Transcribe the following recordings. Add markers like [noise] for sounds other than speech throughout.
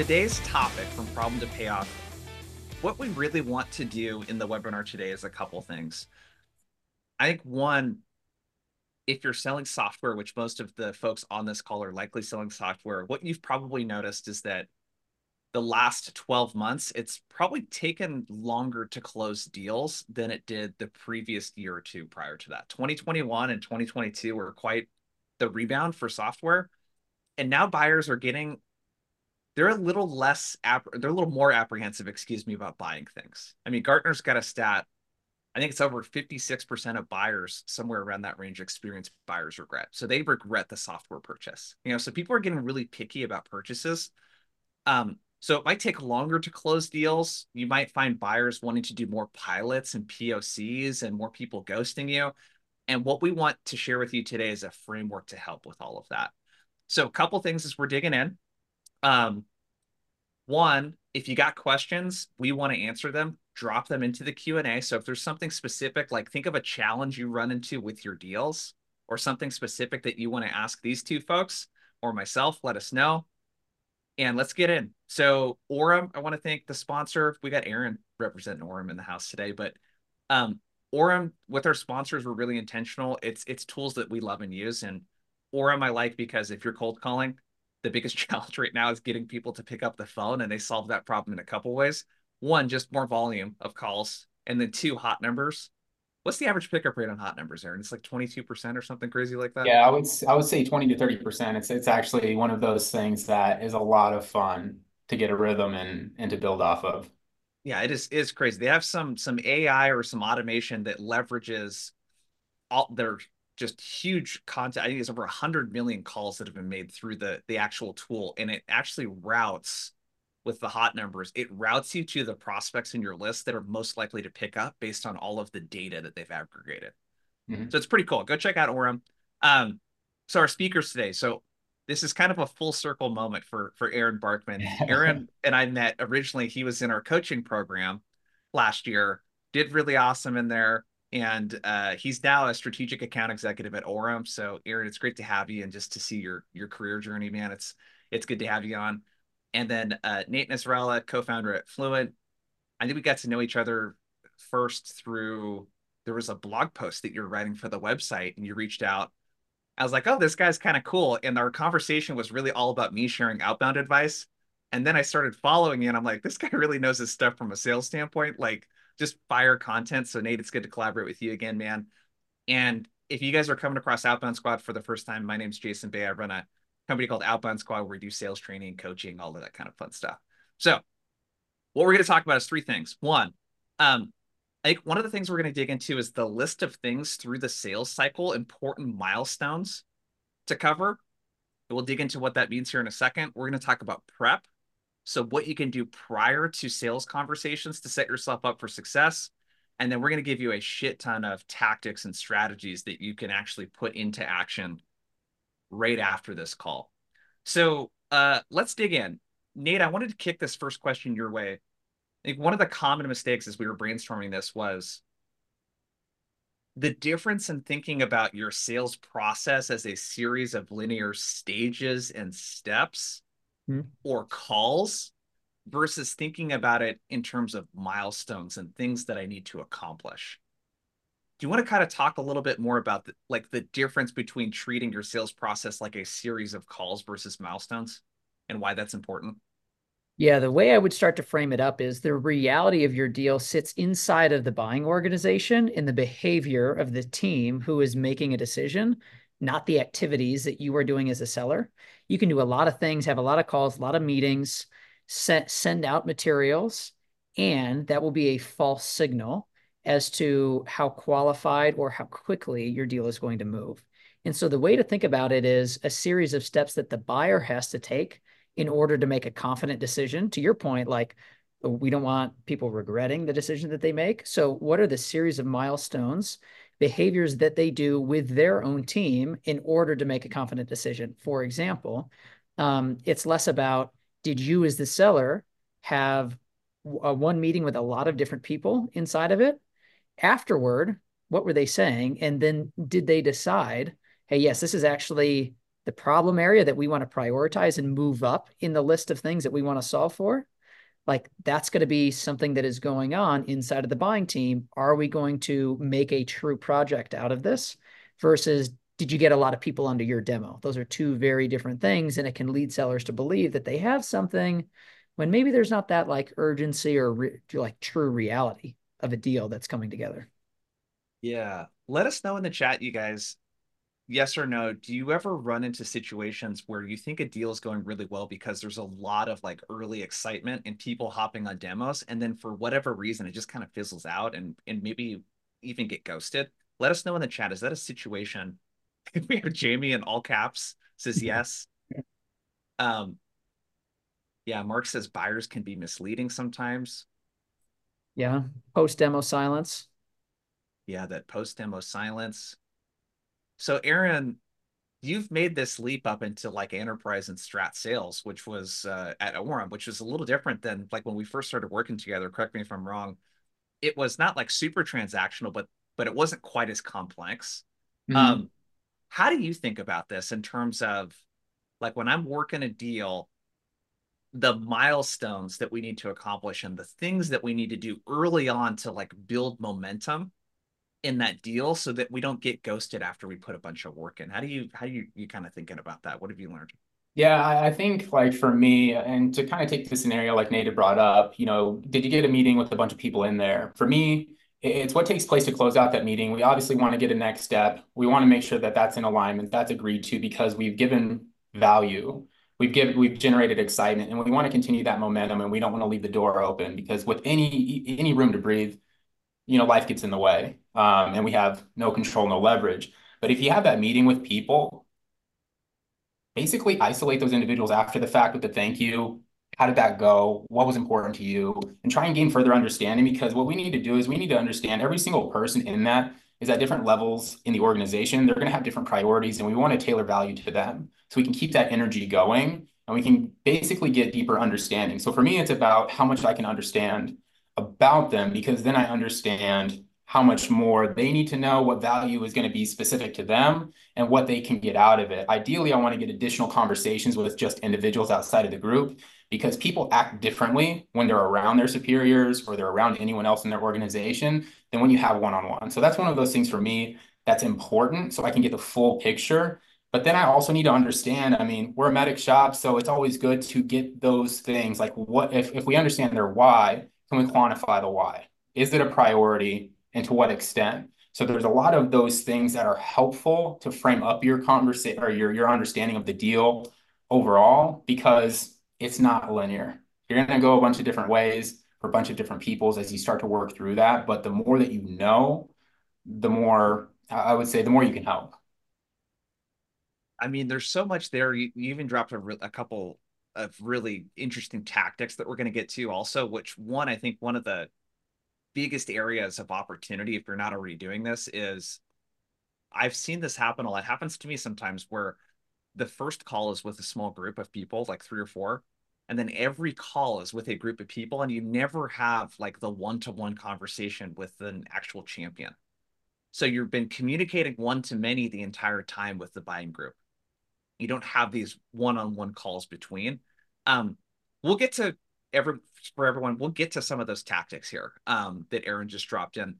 today's topic from problem to payoff, what we really want to do in the webinar today is a couple things. I think one, if you're selling software, which most of the folks on this call are likely selling software, what you've probably noticed is that the last 12 months, it's probably taken longer to close deals than it did the previous year or two prior to that. 2021 and 2022 were quite the rebound for software. And now buyers are getting, they're a little less, app- they're a little more apprehensive, excuse me, about buying things. I mean, Gartner's got a stat. I think it's over 56% of buyers, somewhere around that range, experience buyer's regret. So they regret the software purchase. You know, so people are getting really picky about purchases. Um, so it might take longer to close deals. You might find buyers wanting to do more pilots and POCs and more people ghosting you. And what we want to share with you today is a framework to help with all of that. So a couple things as we're digging in. Um, one, if you got questions, we want to answer them. Drop them into the Q&A. So if there's something specific, like think of a challenge you run into with your deals or something specific that you want to ask these two folks or myself, let us know and let's get in. So Orum, I want to thank the sponsor. We got Aaron representing Orum in the house today, but um, Orum with our sponsors we're really intentional. It's it's tools that we love and use, and Orum I like because if you're cold calling, the biggest [laughs] challenge right now is getting people to pick up the phone, and they solve that problem in a couple ways. One, just more volume of calls, and then two, hot numbers. What's the average pickup rate on hot numbers, Aaron? It's like 22% or something crazy like that. Yeah, I would I would say 20 to 30%. It's it's actually one of those things that is a lot of fun to get a rhythm and and to build off of. Yeah, it is is crazy. They have some some AI or some automation that leverages all their just huge content. I think it's over 100 million calls that have been made through the the actual tool and it actually routes with the hot numbers, it routes you to the prospects in your list that are most likely to pick up based on all of the data that they've aggregated. Mm-hmm. So it's pretty cool. Go check out Orum. Um, so our speakers today. So this is kind of a full circle moment for for Aaron Barkman. [laughs] Aaron and I met originally. He was in our coaching program last year. Did really awesome in there, and uh, he's now a strategic account executive at Orum. So Aaron, it's great to have you and just to see your your career journey, man. It's it's good to have you on and then uh, Nate Nasralla, co-founder at Fluint. I think we got to know each other first through there was a blog post that you're writing for the website, and you reached out. I was like, oh, this guy's kind of cool, and our conversation was really all about me sharing outbound advice. And then I started following you, and I'm like, this guy really knows his stuff from a sales standpoint, like just fire content. So Nate, it's good to collaborate with you again, man. And if you guys are coming across Outbound Squad for the first time, my name's Jason Bay. I run a company called Outbound Squad where we do sales training, coaching, all of that kind of fun stuff. So, what we're going to talk about is three things. One, um, I think one of the things we're going to dig into is the list of things through the sales cycle, important milestones to cover. We'll dig into what that means here in a second. We're going to talk about prep. So, what you can do prior to sales conversations to set yourself up for success. And then we're going to give you a shit ton of tactics and strategies that you can actually put into action right after this call. So uh, let's dig in. Nate, I wanted to kick this first question your way. I think one of the common mistakes as we were brainstorming this was the difference in thinking about your sales process as a series of linear stages and steps mm-hmm. or calls versus thinking about it in terms of milestones and things that I need to accomplish do you want to kind of talk a little bit more about the, like the difference between treating your sales process like a series of calls versus milestones and why that's important yeah the way i would start to frame it up is the reality of your deal sits inside of the buying organization in the behavior of the team who is making a decision not the activities that you are doing as a seller you can do a lot of things have a lot of calls a lot of meetings set, send out materials and that will be a false signal as to how qualified or how quickly your deal is going to move. And so the way to think about it is a series of steps that the buyer has to take in order to make a confident decision. To your point, like we don't want people regretting the decision that they make. So, what are the series of milestones, behaviors that they do with their own team in order to make a confident decision? For example, um, it's less about did you, as the seller, have a one meeting with a lot of different people inside of it afterward, what were they saying? And then did they decide, hey, yes, this is actually the problem area that we want to prioritize and move up in the list of things that we want to solve for, like that's going to be something that is going on inside of the buying team. Are we going to make a true project out of this versus did you get a lot of people under your demo? Those are two very different things. And it can lead sellers to believe that they have something when maybe there's not that like urgency or re- like true reality of a deal that's coming together. Yeah. Let us know in the chat, you guys. Yes or no, do you ever run into situations where you think a deal is going really well because there's a lot of like early excitement and people hopping on demos, and then for whatever reason it just kind of fizzles out and and maybe even get ghosted? Let us know in the chat. Is that a situation? [laughs] we have Jamie in all caps says yes. um yeah, Mark says buyers can be misleading sometimes. Yeah. Post demo silence. Yeah, that post demo silence. So, Aaron, you've made this leap up into like enterprise and strat sales, which was uh, at Orum, which was a little different than like when we first started working together. Correct me if I'm wrong. It was not like super transactional, but but it wasn't quite as complex. Mm-hmm. Um, how do you think about this in terms of like when I'm working a deal, the milestones that we need to accomplish and the things that we need to do early on to like build momentum in that deal so that we don't get ghosted after we put a bunch of work in? How do you how do you you kind of thinking about that? What have you learned? Yeah i think like for me and to kind of take the scenario like nate brought up you know did you get a meeting with a bunch of people in there? For me it's what takes place to close out that meeting. We obviously want to get a next step. We want to make sure that that's in alignment that's agreed to because we've given value. We've given we've generated excitement and we want to continue that momentum and we don't want to leave the door open because with any any room to breathe you know, life gets in the way um, and we have no control, no leverage. But if you have that meeting with people, basically isolate those individuals after the fact with the thank you. How did that go? What was important to you? And try and gain further understanding because what we need to do is we need to understand every single person in that is at different levels in the organization. They're going to have different priorities and we want to tailor value to them so we can keep that energy going and we can basically get deeper understanding. So for me, it's about how much I can understand about them because then I understand how much more they need to know, what value is going to be specific to them, and what they can get out of it. Ideally, I want to get additional conversations with just individuals outside of the group because people act differently when they're around their superiors or they're around anyone else in their organization than when you have one on one. So that's one of those things for me that's important so I can get the full picture. But then I also need to understand, I mean, we're a MEDDIC shop, so it's always good to get those things like what if, if we understand their why, can we quantify the why? Is it a priority and to what extent? So there's a lot of those things that are helpful to frame up your conversation or your, your understanding of the deal overall because it's not linear. You're going to go a bunch of different ways for a bunch of different peoples as you start to work through that. But the more that you know, the more I would say the more you can help. I mean, there's so much there. You, you even dropped a, a couple of really interesting tactics that we're going to get to also which one i think one of the biggest areas of opportunity if you're not already doing this is i've seen this happen a lot. It happens to me sometimes where the first call is with a small group of people like three or four and then every call is with a group of people and you never have like the one-to-one conversation with an actual champion. So you've been communicating one to many the entire time with the buying group you don't have these one-on-one calls between. Um, we'll get to every for everyone. We'll get to some of those tactics here um, that Aaron just dropped in.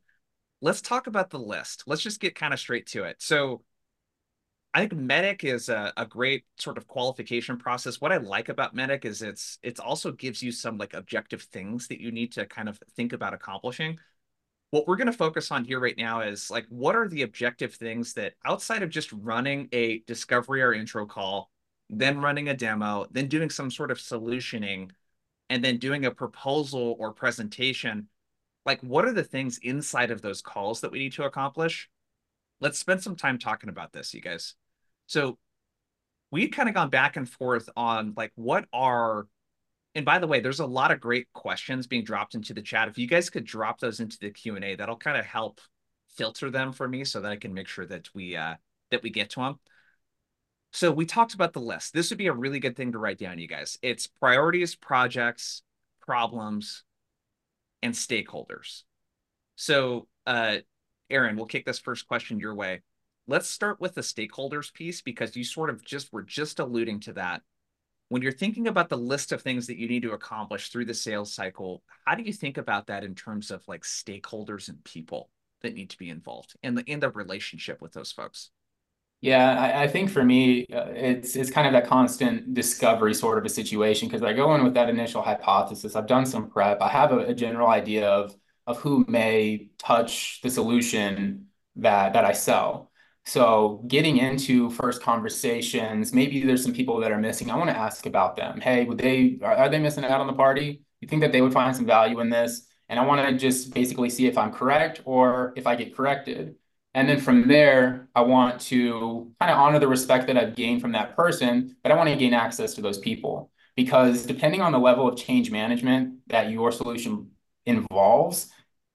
Let's talk about the list. Let's just get kind of straight to it. So, I think MEDDIC is a, a great sort of qualification process. What I like about MEDDIC is it's it's also gives you some like objective things that you need to kind of think about accomplishing what we're going to focus on here right now is like what are the objective things that outside of just running a discovery or intro call then running a demo then doing some sort of solutioning and then doing a proposal or presentation like what are the things inside of those calls that we need to accomplish? Let's spend some time talking about this you guys. So we've kind of gone back and forth on like what are and by the way, there's a lot of great questions being dropped into the chat. If you guys could drop those into the Q and A, that'll kind of help filter them for me so that I can make sure that we uh, that we get to them. So we talked about the list. This would be a really good thing to write down, you guys. It's priorities, projects, problems, and stakeholders. So, uh, Aaron, we'll kick this first question your way. let's start with the stakeholders piece because you sort of just were just alluding to that. When you're thinking about the list of things that you need to accomplish through the sales cycle, how do you think about that in terms of like stakeholders and people that need to be involved in the in the relationship with those folks? Yeah, I, I think for me, uh, it's it's kind of that constant discovery sort of a situation because I go in with that initial hypothesis. I've done some prep. I have a, a general idea of of who may touch the solution that that I sell. So getting into first conversations, maybe there's some people that are missing. I want to ask about them. Hey, would they are, are they missing out on the party? You think that they would find some value in this? And I want to just basically see if I'm correct or if I get corrected. And then from there, I want to kind of honor the respect that I've gained from that person, but I want to gain access to those people because depending on the level of change management that your solution involves,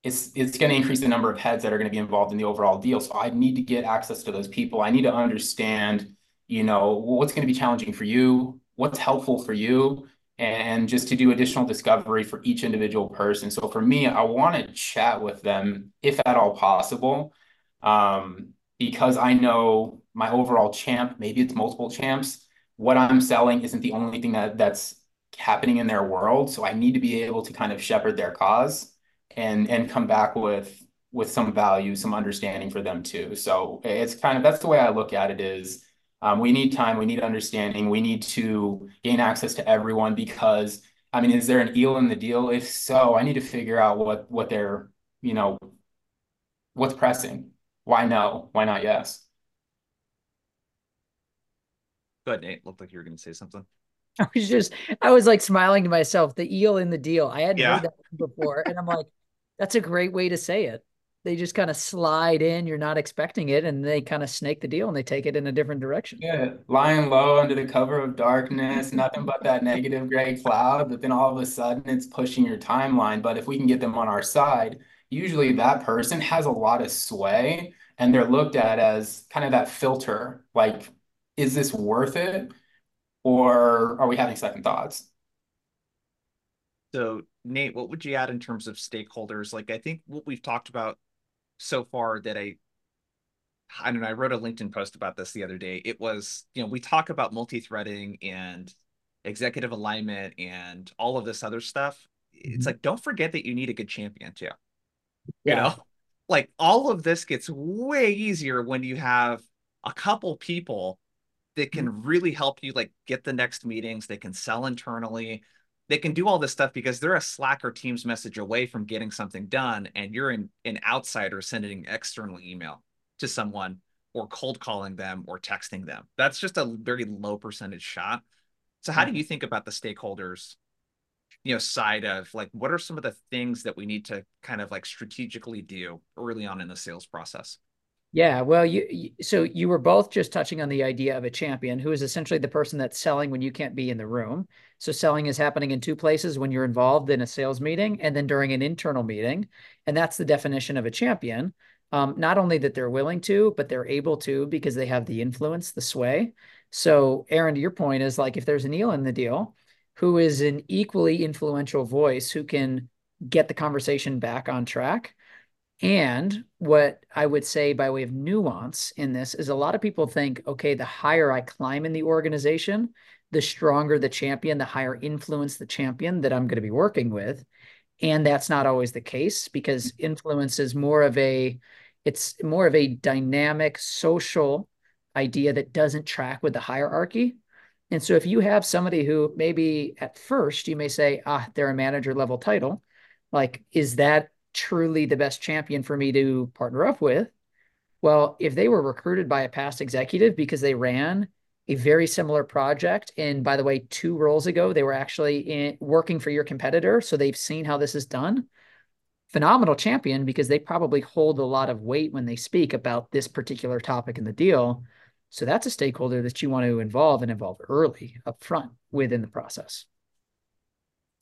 it's it's going to increase the number of heads that are going to be involved in the overall deal. So I need to get access to those people. I need to understand, you know, what's going to be challenging for you, what's helpful for you, and just to do additional discovery for each individual person. So for me, I want to chat with them if at all possible um, because I know my overall champ, maybe it's multiple champs. What I'm selling isn't the only thing that that's happening in their world. So I need to be able to kind of shepherd their cause and and come back with with some value, some understanding for them too. So it's kind of that's the way I look at it is um, we need time, we need understanding, we need to gain access to everyone because I mean, is there an eel in the deal? If so, I need to figure out what what they're, you know, what's pressing why no? Why not yes? Go ahead, Nate. Looked like you were going to say something. [laughs] I was just, I was like smiling to myself. The eel in the deal. I hadn't yeah. heard that before, and I'm like, that's a great way to say it. They just kind of slide in. You're not expecting it, and they kind of snake the deal and they take it in a different direction. Yeah, lying low under the cover of darkness, nothing but that negative gray cloud. But then all of a sudden, it's pushing your timeline. But if we can get them on our side, usually that person has a lot of sway and they're looked at as kind of that filter like is this worth it or are we having second thoughts? So nate what would you add in terms of stakeholders? Like i think what we've talked about so far that i i don't know i wrote a linkedin post about this the other day. It was you know we talk about multi-threading and executive alignment and all of this other stuff. Mm-hmm. it's like don't forget that you need a good champion too. Yeah. you know? Like all of this gets way easier when you have a couple people that can mm-hmm. really help you like get the next meetings they can sell internally they can do all this stuff because they're a slack or teams message away from getting something done and you're in, an outsider sending an external email to someone or cold calling them or texting them that's just a very low percentage shot so how do mm-hmm. you think about the stakeholders you know side of like what are some of the things that we need to kind of like strategically do early on in the sales process yeah well you, you so you were both just touching on the idea of a champion who is essentially the person that's selling when you can't be in the room. So selling is happening in two places when you're involved in a sales meeting and then during an internal meeting. And that's the definition of a champion. Um, not only that they're willing to but they're able to because they have the influence the sway. So aaron to your point is like if there's an eel in the deal who is an equally influential voice who can get the conversation back on track. And what I would say by way of nuance in this is a lot of people think, okay, the higher I climb in the organization, the stronger the champion, the higher influence the champion that I'm going to be working with. And that's not always the case because influence is more of a it's more of a dynamic social idea that doesn't track with the hierarchy and so if you have somebody who maybe at first you may say, ah, they're a manager level title, like, is that truly the best champion for me to partner up with? Well, if they were recruited by a past executive because they ran a very similar project, and by the way, two roles ago, they were actually in, working for your competitor, so they've seen how this is done. Phenomenal champion because they probably hold a lot of weight when they speak about this particular topic in the deal. So that's a stakeholder that you want to involve and involve early up front within the process.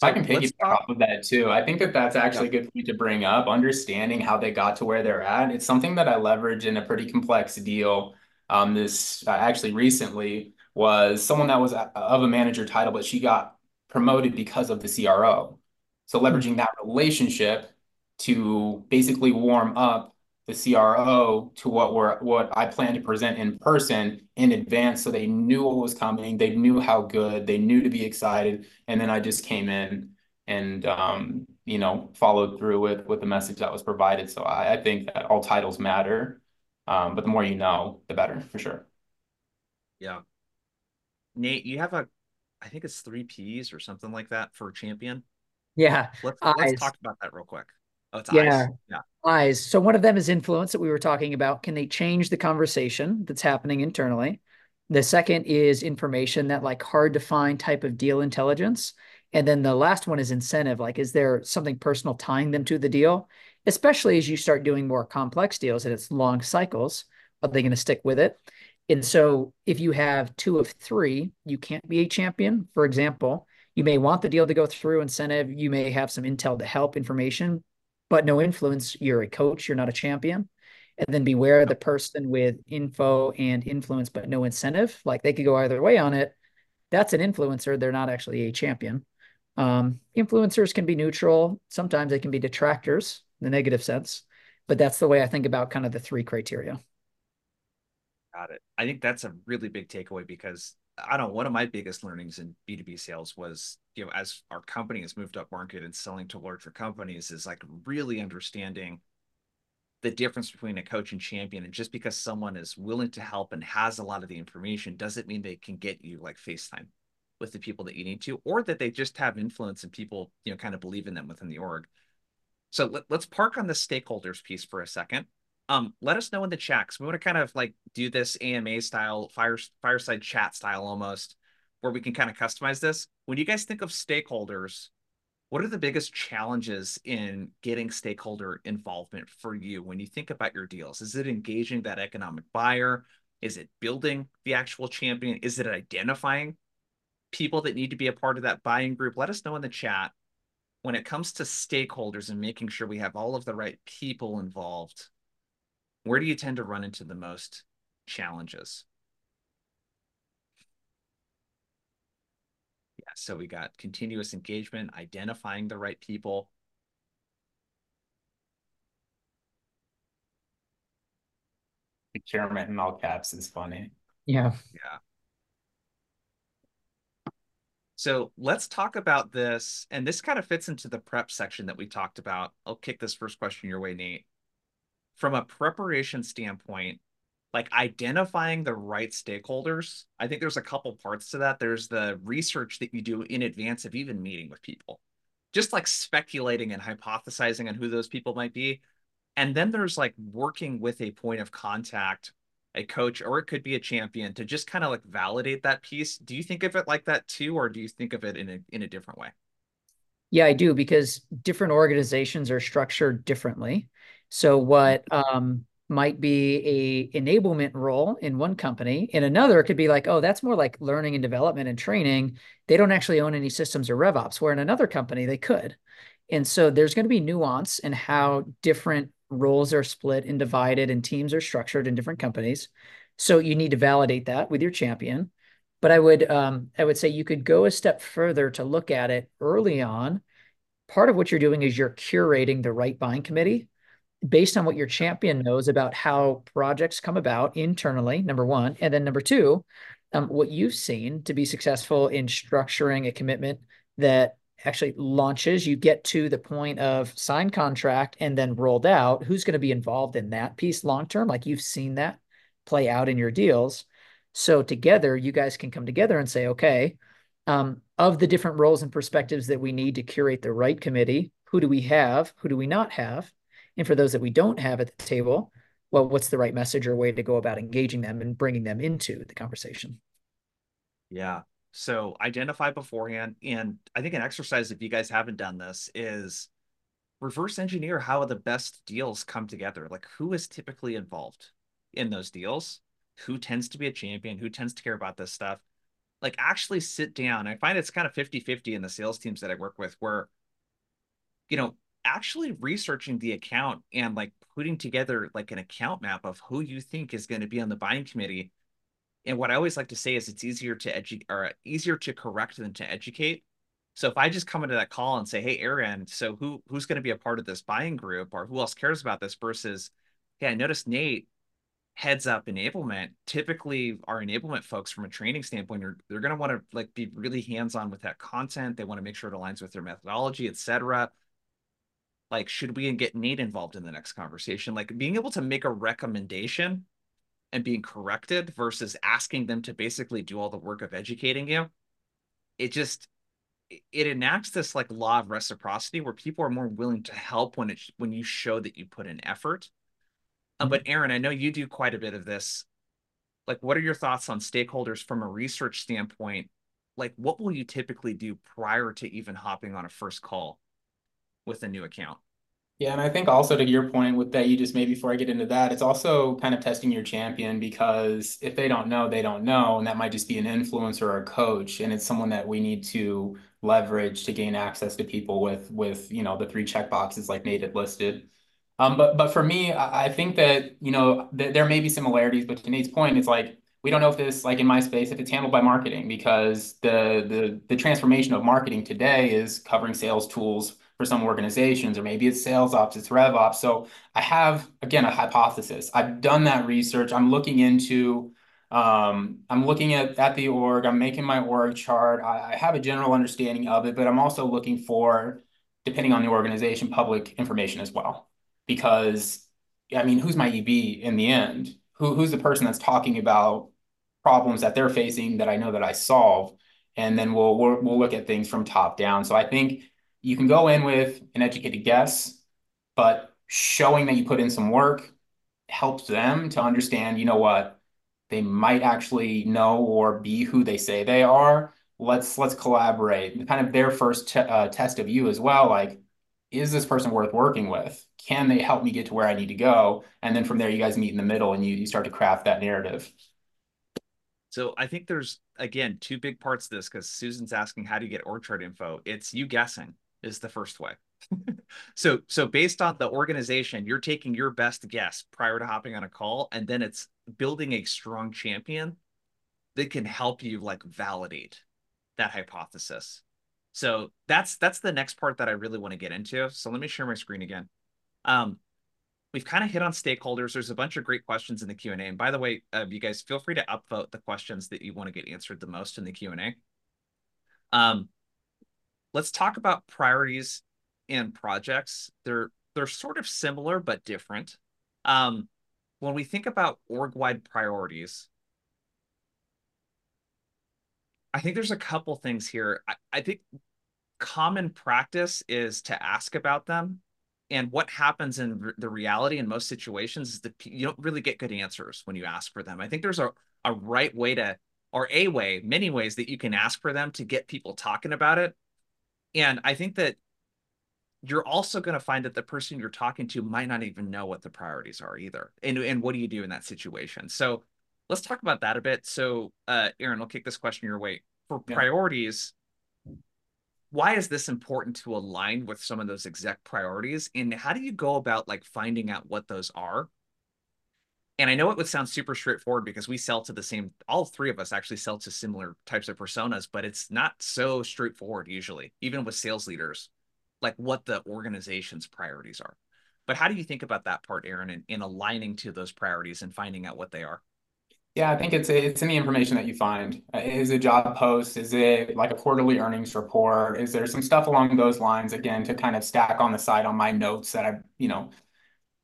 I can piggyback off of that too. I think that that's actually yeah. good to bring up. Understanding how they got to where they're at. It's something that I leverage in a pretty complex deal. Um, this uh, actually recently was someone that was of a manager title, but she got promoted because of the CRO. So leveraging that relationship to basically warm up the CRO to what we're what I plan to present in person in advance so they knew what was coming, they knew how good, they knew to be excited, and then I just came in and um, you know followed through with with the message that was provided. So I, I think that all titles matter, um, but the more you know, the better for sure. Yeah. Nate, you have a, I think it's three P's or something like that for champion. Yeah. Let's let's talk about that real quick. Oh, it's yeah. eyes. Yeah. Eyes. So one of them is influence that we were talking about. Can they change the conversation that's happening internally? The second is information, that like hard to find type of deal intelligence. And then the last one is incentive. Like, is there something personal tying them to the deal? Especially as you start doing more complex deals and it's long cycles, are they going to stick with it? And so if you have two of three, you can't be a champion. For example, you may want the deal to go through incentive. You may have some intel to help information, but no influence. You're a coach, you're not a champion. And then beware the person with info and influence, but no incentive. Like they could go either way on it. That's an influencer. They're not actually a champion. Um, influencers can be neutral. Sometimes they can be detractors in the negative sense. But that's the way I think about kind of the three criteria. Got it. I think that's a really big takeaway because I don't know, one of my biggest learnings in B2B sales was, you know, as our company has moved up market and selling to larger companies is like really understanding the difference between a coach and champion. And just because someone is willing to help and has a lot of the information doesn't mean they can get you like FaceTime with the people that you need to, or that they just have influence and people, you know, kind of believe in them within the org. So let, us park on the stakeholders piece for a second um let us know in the chat because we want to kind of like do this ama style fire fireside chat style almost where we can kind of customize this. When you guys think of stakeholders what are the biggest challenges in getting stakeholder involvement for you when you think about your deals? Is it engaging that economic buyer? Is it building the actual champion? Is it identifying people that need to be a part of that buying group? Let us know in the chat. When it comes to stakeholders and making sure we have all of the right people involved where do you tend to run into the most challenges? Yeah, so we got continuous engagement, identifying the right people. Procurement in all caps is funny. Yeah. Yeah. So let's talk about this. And this kind of fits into the prep section that we talked about. I'll kick this first question your way, Nate from a preparation standpoint, like identifying the right stakeholders, I think there's a couple parts to that. There's the research that you do in advance of even meeting with people, just like speculating and hypothesizing on who those people might be. And then there's like working with a point of contact, a coach, or it could be a champion to just kind of like validate that piece. Do you think of it like that too, or do you think of it in a in a different way? Yeah, I do because different organizations are structured differently. So what um, might be a enablement role in one company, in another it could be like, oh, that's more like learning and development and training. They don't actually own any systems or RevOps, where in another company they could. And so there's going to be nuance in how different roles are split and divided and teams are structured in different companies. So you need to validate that with your champion. But I would um, I would say you could go a step further to look at it early on. Part of what you're doing is you're curating the right buying committee based on what your champion knows about how projects come about internally, number one. And then number two, um, what you've seen to be successful in structuring a commitment that actually launches, you get to the point of signed contract and then rolled out. Who's going to be involved in that piece long term? Like you've seen that play out in your deals. So together, you guys can come together and say, okay, um, of the different roles and perspectives that we need to curate the right committee, who do we have? Who do we not have? And for those that we don't have at the table, well, what's the right message or way to go about engaging them and bringing them into the conversation? Yeah. So identify beforehand. And I think an exercise, if you guys haven't done this, is reverse engineer how the best deals come together. Like who is typically involved in those deals? Who tends to be a champion? Who tends to care about this stuff? Like actually sit down. I find it's kind of 50 50 in the sales teams that I work with where, you know, actually researching the account and like putting together like an account map of who you think is going to be on the buying committee. And what I always like to say is it's easier to educate or easier to correct than to educate. So if I just come into that call and say, "Hey, Aaron, so who who's going to be a part of this buying group, or who else cares about this?" versus hey, I noticed Nate heads up enablement. Typically, our enablement folks, from a training standpoint, are they're going to want to like be really hands on with that content. They want to make sure it aligns with their methodology, etc. Like, should we get Nate involved in the next conversation? Like, being able to make a recommendation and being corrected versus asking them to basically do all the work of educating you. It just it enacts this like law of reciprocity where people are more willing to help when it when you show that you put in effort. Uh, but. Aaron, I know you do quite a bit of this. Like, what are your thoughts on stakeholders from a research standpoint? Like, what will you typically do prior to even hopping on a first call with a new account? Yeah, and I think also to your point with that you just made before I get into that, it's also kind of testing your champion because if they don't know, they don't know, and that might just be an influencer or a coach, and it's someone that we need to leverage to gain access to people with with you know the three check boxes like Nate had listed. Um, but but for me, I, think that you know th- there may be similarities, but to Nate's point, it's like we don't know if this like in my space if it's handled by marketing because the the the transformation of marketing today is covering sales tools for some organizations, or maybe it's sales ops, it's rev ops. So I have again a hypothesis. I've done that research. I'm looking into um, I'm looking at, at the org, I'm making my org chart. I, I have a general understanding of it, but I'm also looking for, depending on the organization, public information as well. Because, I mean, who's my EB in the end? Who, who's the person that's talking about problems that they're facing that I know that I solve? And then we'll, we'll, we'll look at things from top down. So I think you can go in with an educated guess, but showing that you put in some work helps them to understand, you know what, they might actually know or be who they say they are. Let's let's collaborate. Kind of their first uh, test of you as well. Like, is this person worth working with? Can they help me get to where I need to go? And then from there, you guys meet in the middle and you you start to craft that narrative. So I think there's again two big parts to this because Susan's asking how do you get org chart info? It's you guessing is the first way. [laughs] so so based on the organization, you're taking your best guess prior to hopping on a call, and then it's building a strong champion that can help you like validate that hypothesis. So that's that's the next part that I really want to get into. So let me share my screen again. Um, we've kind of hit on stakeholders. There's a bunch of great questions in the Q and by the way, uh, you guys feel free to upvote the questions that you want to get answered the most in the Q and A. Um, let's talk about priorities and projects. They're they're sort of similar but different. Um, when we think about org-wide priorities, I think there's a couple things here. I, I think common practice is to ask about them. And what happens in the reality in most situations is that you don't really get good answers when you ask for them. I think there's a, a right way to, or a way, many ways that you can ask for them to get people talking about it. And I think that you're also going to find that the person you're talking to might not even know what the priorities are either. And, and what do you do in that situation? So let's talk about that a bit. So, uh, Aaron, I'll kick this question your way. For yeah. priorities, why is this important to align with some of those exec priorities? And how do you go about like finding out what those are? And I know it would sound super straightforward because we sell to the same, all three of us actually sell to similar types of personas, but it's not so straightforward usually, even with sales leaders like what the organization's priorities are. But how do you think about that part, Aaron, in, in aligning to those priorities and finding out what they are? Yeah, I think it's it's the information that you find. Uh, is it job post? Is it like a quarterly earnings report? Is there some stuff along those lines again to kind of stack on the side on my notes that I, you know,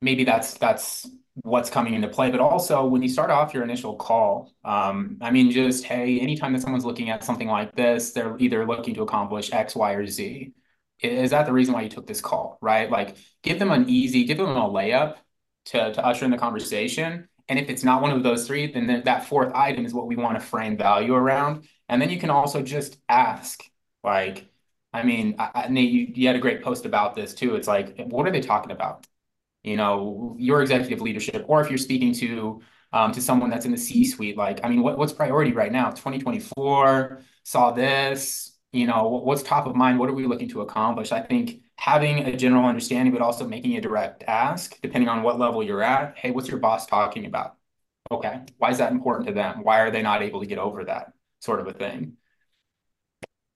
maybe that's that's what's coming into play. But also when you start off your initial call, um, I mean, just hey, anytime that someone's looking at something like this, they're either looking to accomplish X, Y, or Z is that the reason why you took this call, right? Like give them an easy, give them a layup to, to usher in the conversation. And if it's not one of those three, then that fourth item is what we want to frame value around. And then you can also just ask, like, I mean, I, Nate, you, you had a great post about this too. It's like, what are they talking about? You know, your executive leadership, or if you're speaking to um, to someone that's in the C-suite, like, I mean, what, what's priority right now? 2024 saw this, you know, what's top of mind? What are we looking to accomplish? I think having a general understanding, but also making a direct ask, depending on what level you're at. Hey, what's your boss talking about? Okay, why is that important to them? Why are they not able to get over that sort of a thing?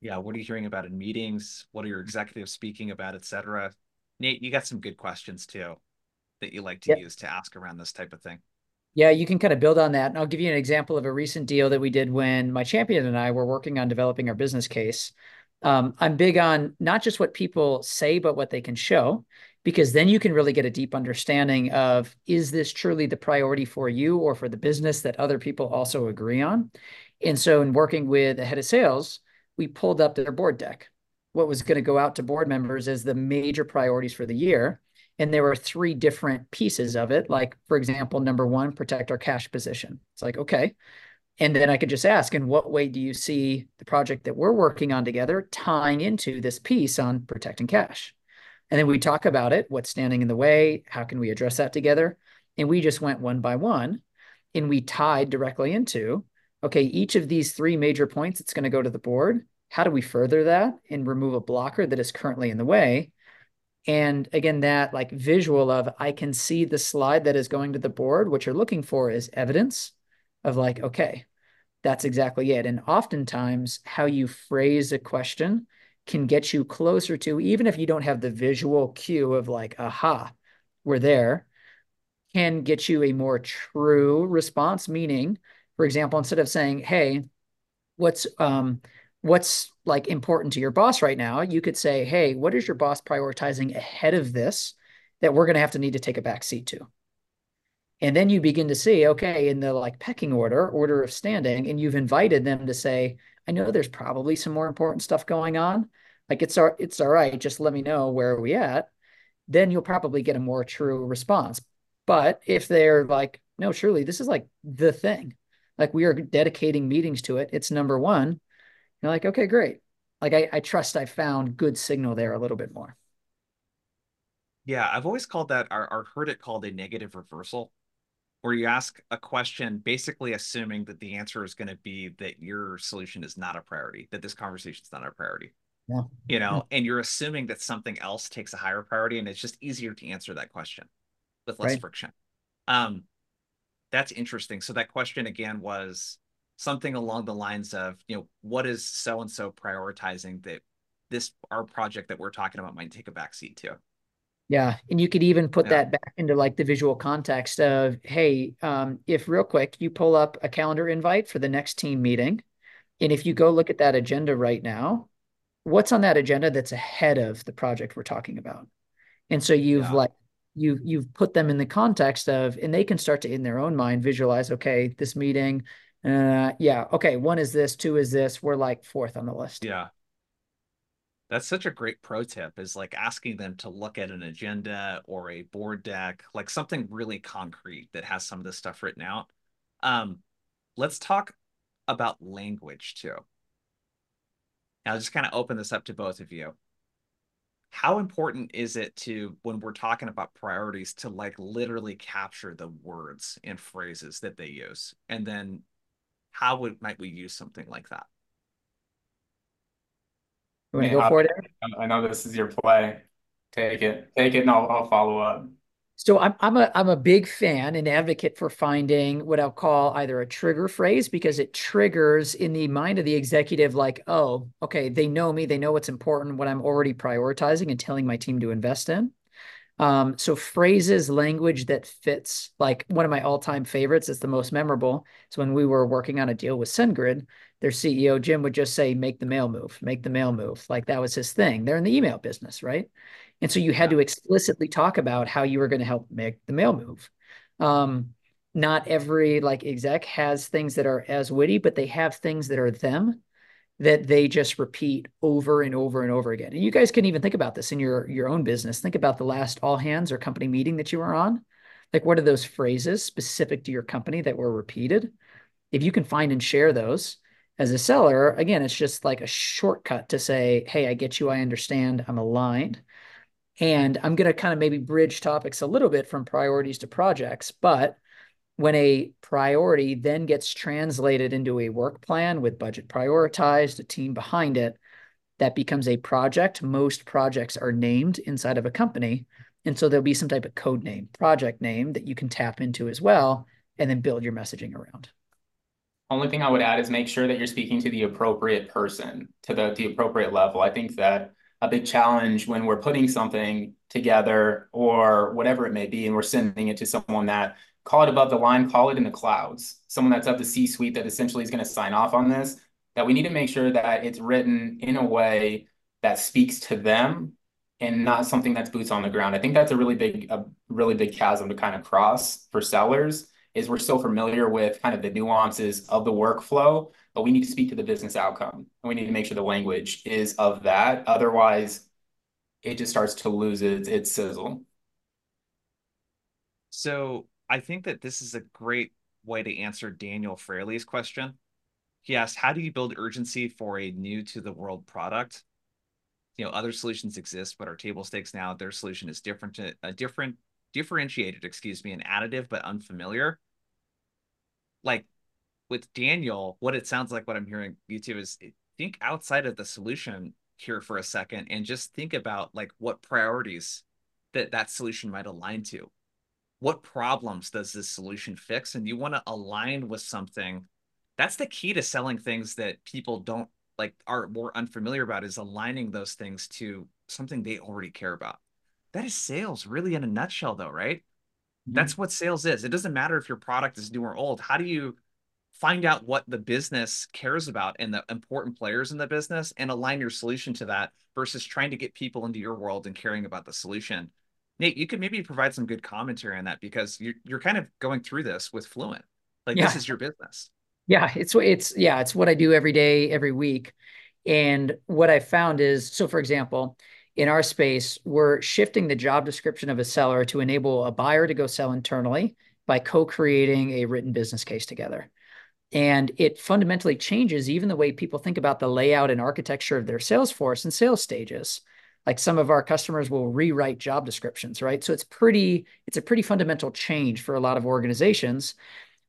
Yeah, what are you hearing about in meetings? What are your executives speaking about, et cetera? Nate, you got some good questions too. That you like to yep. use to ask around this type of thing? Yeah, you can kind of build on that. And I'll give you an example of a recent deal that we did when my champion and I were working on developing our business case. Um, I'm big on not just what people say, but what they can show, because then you can really get a deep understanding of is this truly the priority for you or for the business that other people also agree on? And so, in working with a head of sales, we pulled up their board deck, what was going to go out to board members as the major priorities for the year. And there were three different pieces of it. Like, for example, number one, protect our cash position. It's like, okay. And then I could just ask, in what way do you see the project that we're working on together tying into this piece on protecting cash? And then we talk about it, what's standing in the way, how can we address that together? And we just went one by one and we tied directly into, okay, each of these three major points, it's going to go to the board. How do we further that and remove a blocker that is currently in the way? And again, that like visual of I can see the slide that is going to the board. What you're looking for is evidence of like, okay, that's exactly it. And oftentimes, how you phrase a question can get you closer to, even if you don't have the visual cue of like, aha, we're there, can get you a more true response. Meaning, for example, instead of saying, hey, what's um what's like important to your boss right now you could say hey what is your boss prioritizing ahead of this that we're going to have to need to take a back seat to? And then you begin to see okay in the like pecking order order of standing and you've invited them to say i know there's probably some more important stuff going on. Like it's all it's all right just let me know where are we at. Then you'll probably get a more true response. But if they're like no surely this is like the thing. Like we are dedicating meetings to it. It's number one you're like, okay, great. Like I, I trust I found good signal there a little bit more. Yeah, I've always called that or, or heard it called a negative reversal, where you ask a question basically assuming that the answer is going to be that your solution is not a priority, that this conversation is not a priority. Yeah. You know, yeah. and you're assuming that something else takes a higher priority, and it's just easier to answer that question with less right. friction. Um, that's interesting. So that question again was something along the lines of, you know, what is so and so prioritizing that this our project that we're talking about might take a backseat to. Yeah, and you could even put yeah. that back into like the visual context of, hey, um, if real quick you pull up a calendar invite for the next team meeting, and if you go look at that agenda right now, what's on that agenda that's ahead of the project we're talking about? And so you've yeah. like you you've put them in the context of, and they can start to in their own mind visualize, okay, this meeting uh, yeah. Okay. One is this. Two is this. We're like fourth on the list. Yeah. That's such a great pro tip is like asking them to look at an agenda or a board deck, like something really concrete that has some of this stuff written out. Um, let's talk about language too. I'll just kind of open this up to both of you. How important is it to, when we're talking about priorities, to like literally capture the words and phrases that they use and then how would might we use something like that? You want to go for it? I know this is your play. Take it, take it, and I'll, I'll follow up. So I'm I'm a I'm a big fan and advocate for finding what I'll call either a trigger phrase because it triggers in the mind of the executive like, oh, okay, they know me, they know what's important, what I'm already prioritizing and telling my team to invest in. Um, so phrases, language that fits, like one of my all-time favorites is the most memorable. So when we were working on a deal with SendGrid, their CEO Jim would just say, "Make the mail move, make the mail move." Like that was his thing. They're in the email business, right? And so you had to explicitly talk about how you were going to help make the mail move. Um, not every like exec has things that are as witty, but they have things that are them that they just repeat over and over and over again. And you guys can even think about this in your your own business. Think about the last all hands or company meeting that you were on. Like what are those phrases specific to your company that were repeated? If you can find and share those as a seller, again, it's just like a shortcut to say, "Hey, I get you, I understand, I'm aligned." And I'm going to kind of maybe bridge topics a little bit from priorities to projects, but when a priority then gets translated into a work plan with budget prioritized, a team behind it, that becomes a project. Most projects are named inside of a company. And so there'll be some type of code name, project name that you can tap into as well, and then build your messaging around. Only thing I would add is make sure that you're speaking to the appropriate person, to the, the appropriate level. I think that a big challenge when we're putting something together or whatever it may be, and we're sending it to someone that call it above the line, call it in the clouds, someone that's up the C-suite that essentially is going to sign off on this, that we need to make sure that it's written in a way that speaks to them and not something that's boots on the ground. I think that's a really big, a really big chasm to kind of cross for sellers is we're so familiar with kind of the nuances of the workflow, but we need to speak to the business outcome and we need to make sure the language is of that. Otherwise, it just starts to lose its, its sizzle. So I think that this is a great way to answer Daniel Fraley's question. He asked, how do you build urgency for a new to the world product? You know, other solutions exist, but our table stakes now, their solution is different, to, a different, differentiated, excuse me, and additive, but unfamiliar. Like with Daniel, what it sounds like what I'm hearing you is eh, think outside of the solution here for a second and just think about like what priorities that that solution might align to what problems does this solution fix? And you want to align with something. That's the key to selling things that people don't like are more unfamiliar about is aligning those things to something they already care about. That is sales really in a nutshell though right? Mm-hmm. that's what sales is. It doesn't matter if your product is new or old. How do you find out what the business cares about and the important players in the business and align your solution to that versus trying to get people into your world and caring about the solution Nate, you could maybe provide some good commentary on that because you're you're kind of going through this with Fluint. Like yeah. this is your business. Yeah, it's it's yeah, it's what I do every day, every week. And what I found is so for example, in our space, we're shifting the job description of a seller to enable a buyer to go sell internally by co-creating a written business case together. And it fundamentally changes even the way people think about the layout and architecture of their sales force and sales stages like some of our customers will rewrite job descriptions right? So it's pretty it's a pretty fundamental change for a lot of organizations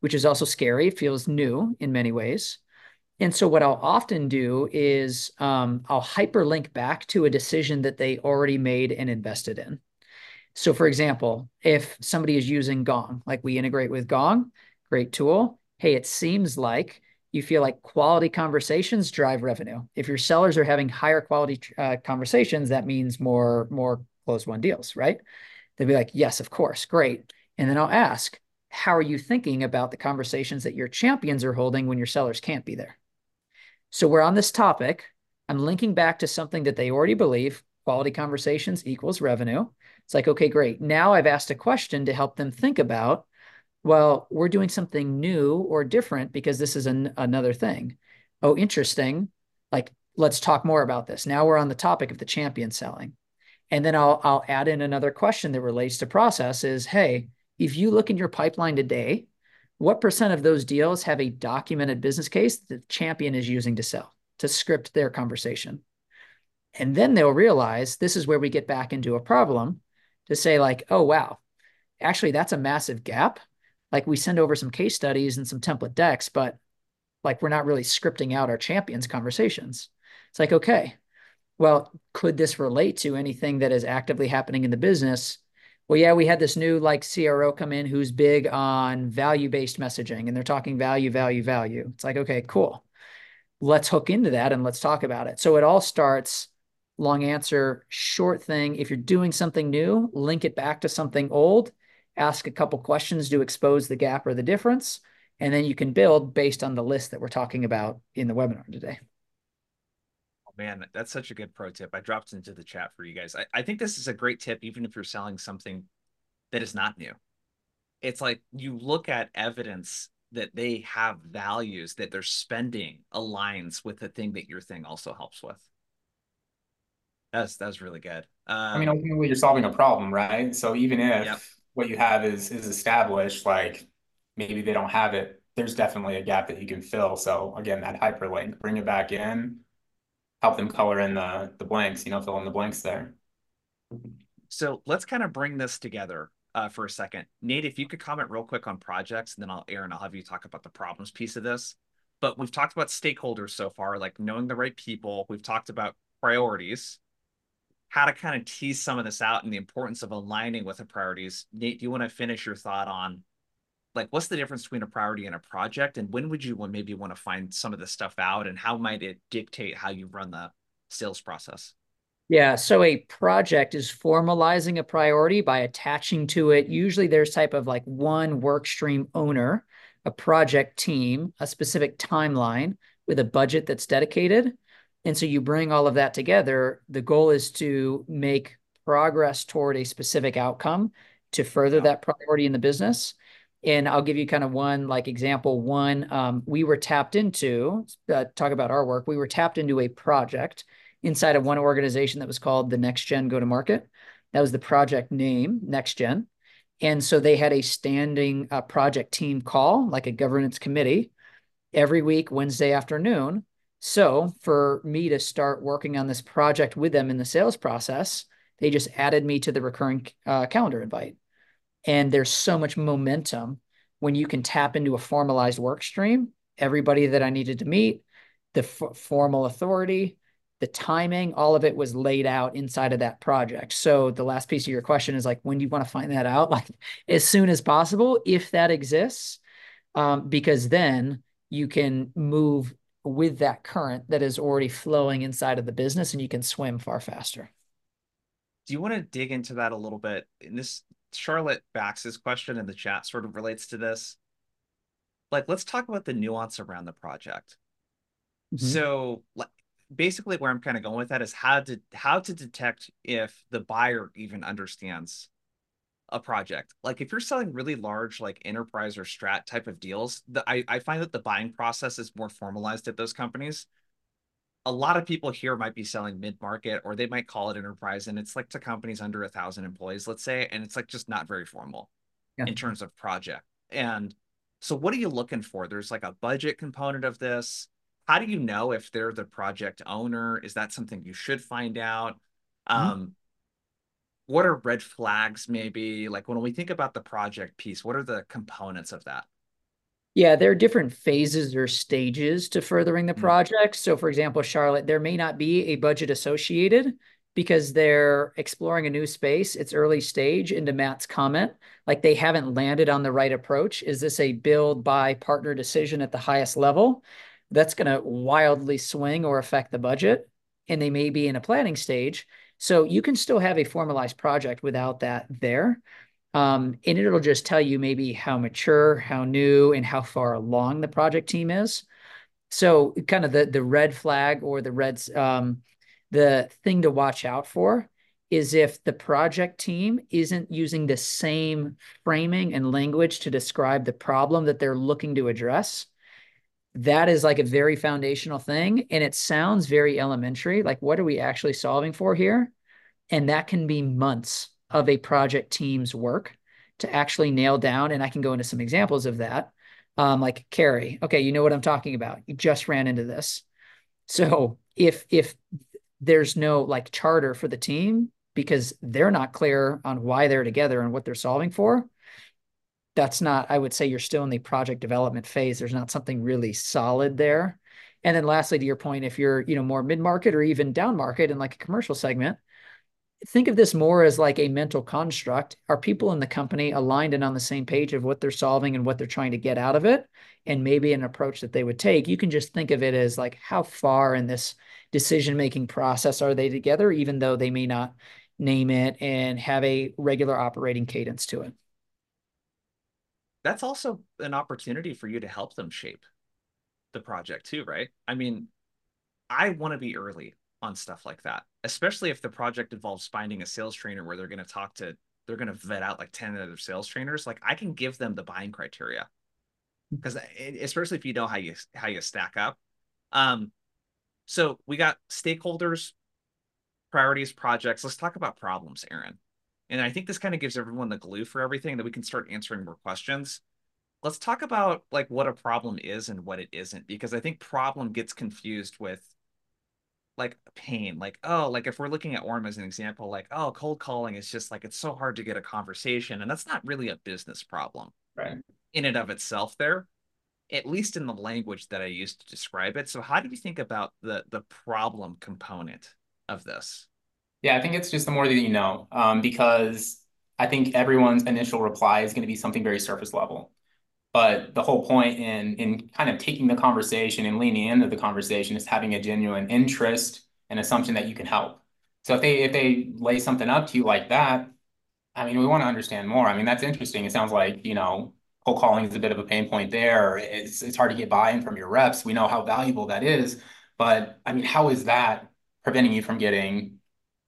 which is also scary. It feels new in many ways. And so what i'll often do is um, i'll hyperlink back to a decision that they already made and invested in. So for example if somebody is using gong like we integrate with gong great tool. Hey it seems like you feel like quality conversations drive revenue. If your sellers are having higher quality uh, conversations, that means more more closed won deals, right? They'd be like, yes, of course, great. And then I'll ask, how are you thinking about the conversations that your champions are holding when your sellers can't be there? So we're on this topic. I'm linking back to something that they already believe quality conversations equals revenue. It's like, okay, great. Now I've asked a question to help them think about well, we're doing something new or different because this is an, another thing. Oh, interesting. Like, let's talk more about this. Now we're on the topic of the champion selling. And then I'll, I'll add in another question that relates to process is, hey, if you look in your pipeline today, what percent of those deals have a documented business case that the champion is using to sell, to script their conversation? And then they'll realize this is where we get back into a problem to say, like, oh, wow, actually, that's a massive gap like we send over some case studies and some template decks, but like we're not really scripting out our champions conversations. It's like, okay, well, could this relate to anything that is actively happening in the business? Well, yeah, we had this new like CRO come in who's big on value based messaging and they're talking value, value, value. It's like, okay, cool. Let's hook into that and let's talk about it. So it all starts long answer, short thing. If you're doing something new, link it back to something old ask a couple questions to expose the gap or the difference, and then you can build based on the list that we're talking about in the webinar today. Oh man, that's such a good pro tip. I dropped into the chat for you guys. I, I think this is a great tip, even if you're selling something that is not new. It's like you look at evidence that they have values that their spending aligns with the thing that your thing also helps with. That's that's really good. Um, I mean, ultimately, you're solving a problem, right? So even if yep what you have is is established, like maybe they don't have it, there's definitely a gap that you can fill. So again, that hyperlink, bring it back in, help them color in the the blanks, you know, fill in the blanks there. So let's kind of bring this together uh, for a second. Nate, if you could comment real quick on projects, and then I'll Aaron, I'll have you talk about the problems piece of this. But we've talked about stakeholders so far, like knowing the right people. We've talked about priorities how to kind of tease some of this out and the importance of aligning with the priorities. Nate, do you want to finish your thought on like what's the difference between a priority and a project and when would you maybe want to find some of this stuff out and how might it dictate how you run the sales process? Yeah, so a project is formalizing a priority by attaching to it. Usually there's type of like one work stream owner, a project team, a specific timeline with a budget that's dedicated. And so you bring all of that together. The goal is to make progress toward a specific outcome to further yeah. that priority in the business. And I'll give you kind of one like example. One, um, we were tapped into, uh, talk about our work, we were tapped into a project inside of one organization that was called the Next Gen Go to Market. That was the project name, Next Gen. And so they had a standing uh, project team call, like a governance committee, every week, Wednesday afternoon. So for me to start working on this project with them in the sales process, they just added me to the recurring uh, calendar invite. And there's so much momentum when you can tap into a formalized work stream. Everybody that I needed to meet, the formal authority, the timing, all of it was laid out inside of that project. So the last piece of your question is like, when do you want to find that out? [laughs] Like as soon as possible, if that exists, um, because then you can move with that current that is already flowing inside of the business and you can swim far faster. Do you want to dig into that a little bit? In this Charlotte Bax's question in the chat sort of relates to this. Like, let's talk about the nuance around the project. Mm-hmm. So, like, basically where I'm kind of going with that is how to how to detect if the buyer even understands a project. Like if you're selling really large like enterprise or strat type of deals, the, I, I find that the buying process is more formalized at those companies. A lot of people here might be selling mid-market or they might call it enterprise and it's like to companies under a thousand employees, let's say, and it's like just not very formal yeah. in terms of project. And so what are you looking for? There's like a budget component of this how do you know if they're the project owner? Is that something you should find out? Mm-hmm. Um, what are red flags maybe? Like when we think about the project piece, what are the components of that? Yeah, there are different phases or stages to furthering the mm-hmm. project. So, for example, Charlotte, there may not be a budget associated because they're exploring a new space. It's early stage into Matt's comment. Like they haven't landed on the right approach. Is this a build, buy, partner decision at the highest level? that's going to wildly swing or affect the budget. And they may be in a planning stage. So you can still have a formalized project without that there. Um, and it'll just tell you maybe how mature, how new, and how far along the project team is. So kind of the the red flag or the reds, um, the thing to watch out for is if the project team isn't using the same framing and language to describe the problem that they're looking to address that is like a very foundational thing and it sounds very elementary like what are we actually solving for here and that can be months of a project team's work to actually nail down and i can go into some examples of that um, like carrie okay you know what i'm talking about you just ran into this so if if there's no like charter for the team because they're not clear on why they're together and what they're solving for that's not, I would say you're still in the project development phase. There's not something really solid there. And then lastly, to your point, if you're, you know, more mid-market or even down market in like a commercial segment, think of this more as like a mental construct. Are people in the company aligned and on the same page of what they're solving and what they're trying to get out of it? And maybe an approach that they would take. You can just think of it as like how far in this decision-making process are they together, even though they may not name it and have a regular operating cadence to it that's also an opportunity for you to help them shape the project too, right? I mean, I want to be early on stuff like that, especially if the project involves finding a sales trainer where they're going to talk to, they're going to vet out like 10 other sales trainers. Like I can give them the buying criteria because especially if you know how you, how you stack up. Um, so we got stakeholders, priorities, projects. Let's talk about problems, Aaron. And I think this kind of gives everyone the glue for everything that we can start answering more questions. Let's talk about like what a problem is and what it isn't, because I think problem gets confused with like pain. Like, oh, like if we're looking at Orum as an example, like, oh, cold calling is just like it's so hard to get a conversation. And that's not really a business problem. Right. In and of itself there, at least in the language that I used to describe it. So how do you think about the the problem component of this? Yeah, I think it's just the more that you know, um, because I think everyone's initial reply is going to be something very surface level. But the whole point in in kind of taking the conversation and leaning into the conversation is having a genuine interest and assumption that you can help. So if they if they lay something up to you like that, I mean, we want to understand more. I mean, that's interesting. It sounds like, you know, cold calling is a bit of a pain point there. It's it's hard to get buy-in from your reps. We know how valuable that is, but I mean, how is that preventing you from getting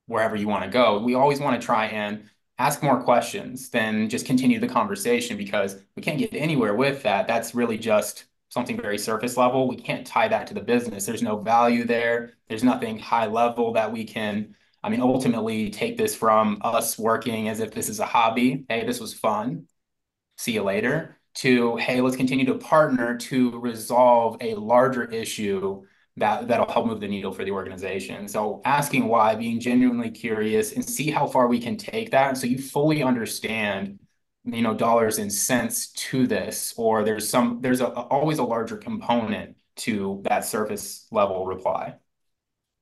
wherever you want to go? We always want to try and ask more questions than just continue the conversation because we can't get anywhere with that. That's really just something very surface level. We can't tie that to the business. There's no value there. There's nothing high level that we can, I mean, ultimately take this from us working as if this is a hobby. Hey, this was fun. See you later. To, hey, let's continue to partner to resolve a larger issue that that'll help move the needle for the organization. So asking why, being genuinely curious, and see how far we can take that, so you fully understand, you know, dollars and cents to this, or there's some there's a, always a larger component to that surface level reply.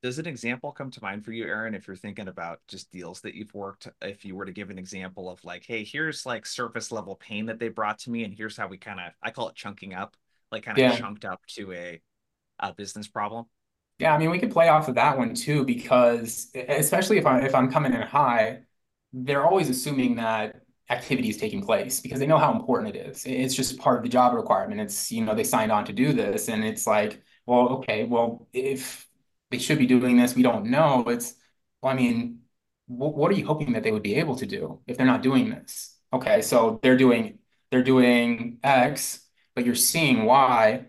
Does an example come to mind for you, Aaron, if you're thinking about just deals that you've worked? If you were to give an example of like, hey, here's like surface level pain that they brought to me, and here's how we kind of I call it chunking up, like kind of yeah. chunked up to a a business problem? Yeah, I mean, we could play off of that one too, because especially if I'm if I'm coming in high, they're always assuming that activity is taking place because they know how important it is. It's just part of the job requirement. It's, you know, they signed on to do this. And it's like, well, okay, well, if they should be doing this, we don't know. It's, well, I mean, what are you hoping that they would be able to do if they're not doing this? Okay, so they're doing they're doing X, but you're seeing Y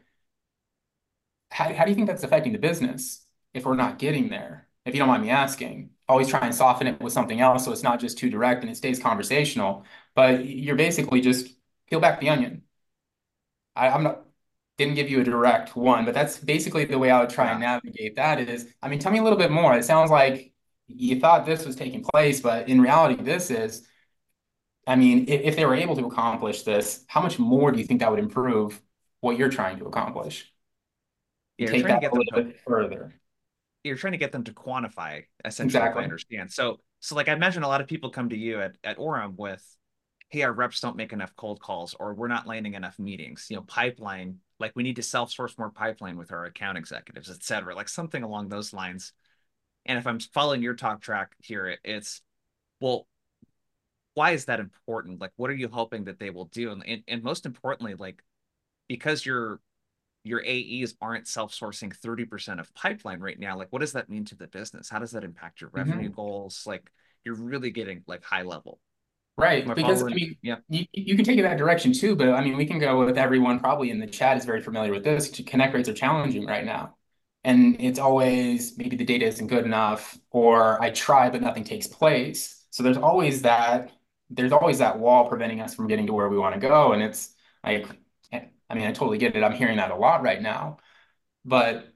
how, how do you think that's affecting the business if we're not getting there? If you don't mind me asking, always try and soften it with something else so it's not just too direct and it stays conversational. But you're basically just peel back the onion. I, I'm not didn't give you a direct one, but that's basically the way I would try and navigate that is, I mean, tell me a little bit more. It sounds like you thought this was taking place, but in reality, this is, I mean, if, if they were able to accomplish this, how much more do you think that would improve what you're trying to accomplish? You're take trying to get them to, further. You're trying to get them to quantify essentially exactly. I understand. So so like I imagine a lot of people come to you at, at Orum with, hey, our reps don't make enough cold calls or we're not landing enough meetings. You know, pipeline, like we need to self-source more pipeline with our account executives, et cetera, like something along those lines. And if I'm following your talk track here, it's well, why is that important? Like, what are you hoping that they will do? And, and, and most importantly, like, because you're your AEs aren't self-sourcing 30% of pipeline right now, like what does that mean to the business? How does that impact your revenue mm-hmm. goals? Like you're really getting like high level. Right. Because I mean, yeah. you, you can take it that direction too, but I mean, we can go with everyone probably in the chat is very familiar with this. Connect rates are challenging right now. And it's always maybe the data isn't good enough, or I try, but nothing takes place. So there's always that, there's always that wall preventing us from getting to where we want to go. And it's like I mean, I totally get it. I'm hearing that a lot right now, but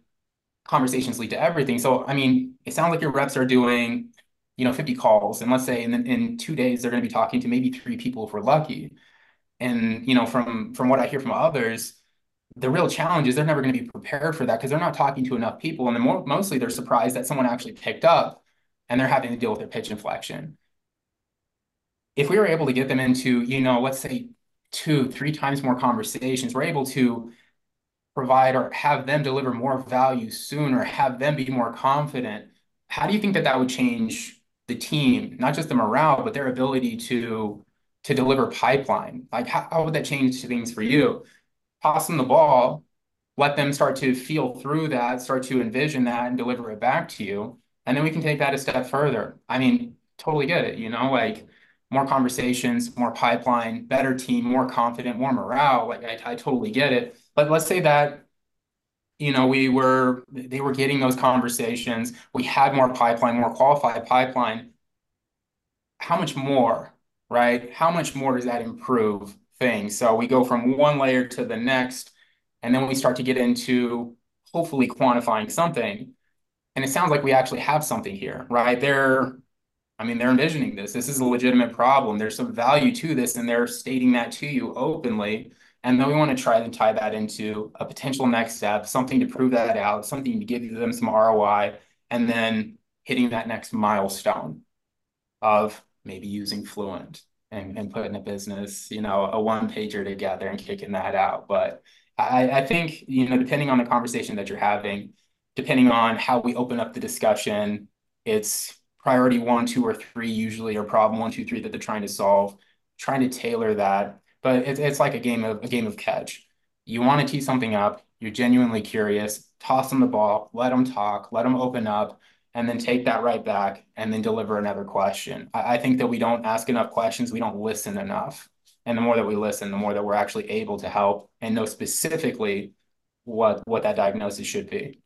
conversations lead to everything. So, I mean, it sounds like your reps are doing, you know, 50 calls, and let's say in in two days they're going to be talking to maybe three people if we're lucky. And you know, from from what I hear from others, the real challenge is they're never going to be prepared for that because they're not talking to enough people, and more, mostly they're surprised that someone actually picked up, and they're having to deal with their pitch inflection. If we were able to get them into, you know, let's say two, three times more conversations. We're able to provide or have them deliver more value sooner, have them be more confident. How do you think that that would change the team, not just the morale, but their ability to to deliver pipeline? Like how, how would that change things for you? Toss them the ball, let them start to feel through that, start to envision that and deliver it back to you. And then we can take that a step further. I mean, totally get it, you know, like more conversations, more pipeline, better team, more confident, more morale. Like I, I totally get it. But let's say that, you know, we were, they were getting those conversations. We had more pipeline, more qualified pipeline. How much more, right? How much more does that improve things? So we go from one layer to the next, and then we start to get into hopefully quantifying something. And it sounds like we actually have something here, right? There, I mean, they're envisioning this. This is a legitimate problem. There's some value to this, and they're stating that to you openly. And then we want to try to tie that into a potential next step, something to prove that out, something to give them some ROI, and then hitting that next milestone of maybe using Fluint and, and putting a business, you know, a one pager together and kicking that out. But I, I think, you know, depending on the conversation that you're having, depending on how we open up the discussion, it's priority one, two, or three usually, or problem one, two, three that they're trying to solve, trying to tailor that. But it's, it's like a game of a game of catch. You want to tee something up, you're genuinely curious, toss them the ball, let them talk, let them open up, and then take that right back and then deliver another question. I, I think that we don't ask enough questions, we don't listen enough. And the more that we listen, the more that we're actually able to help and know specifically what what that diagnosis should be.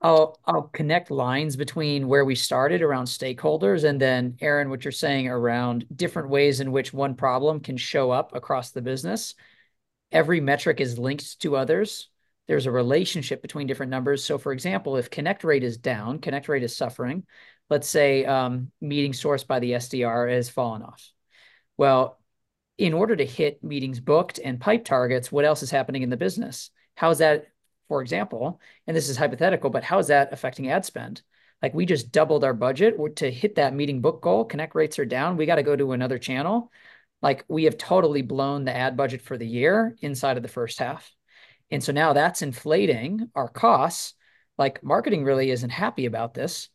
I'll I'll connect lines between where we started around stakeholders and then Aaron, what you're saying around different ways in which one problem can show up across the business. Every metric is linked to others. There's a relationship between different numbers. So, for example, if connect rate is down, connect rate is suffering. Let's say um, meeting source by the SDR has fallen off. Well, in order to hit meetings booked and pipe targets, what else is happening in the business? How is that for example, and this is hypothetical, but how is that affecting ad spend? Like we just doubled our budget to hit that meeting book goal. Connect rates are down. We got to go to another channel. Like we have totally blown the ad budget for the year inside of the first half. And so now that's inflating our costs. Like marketing really isn't happy about this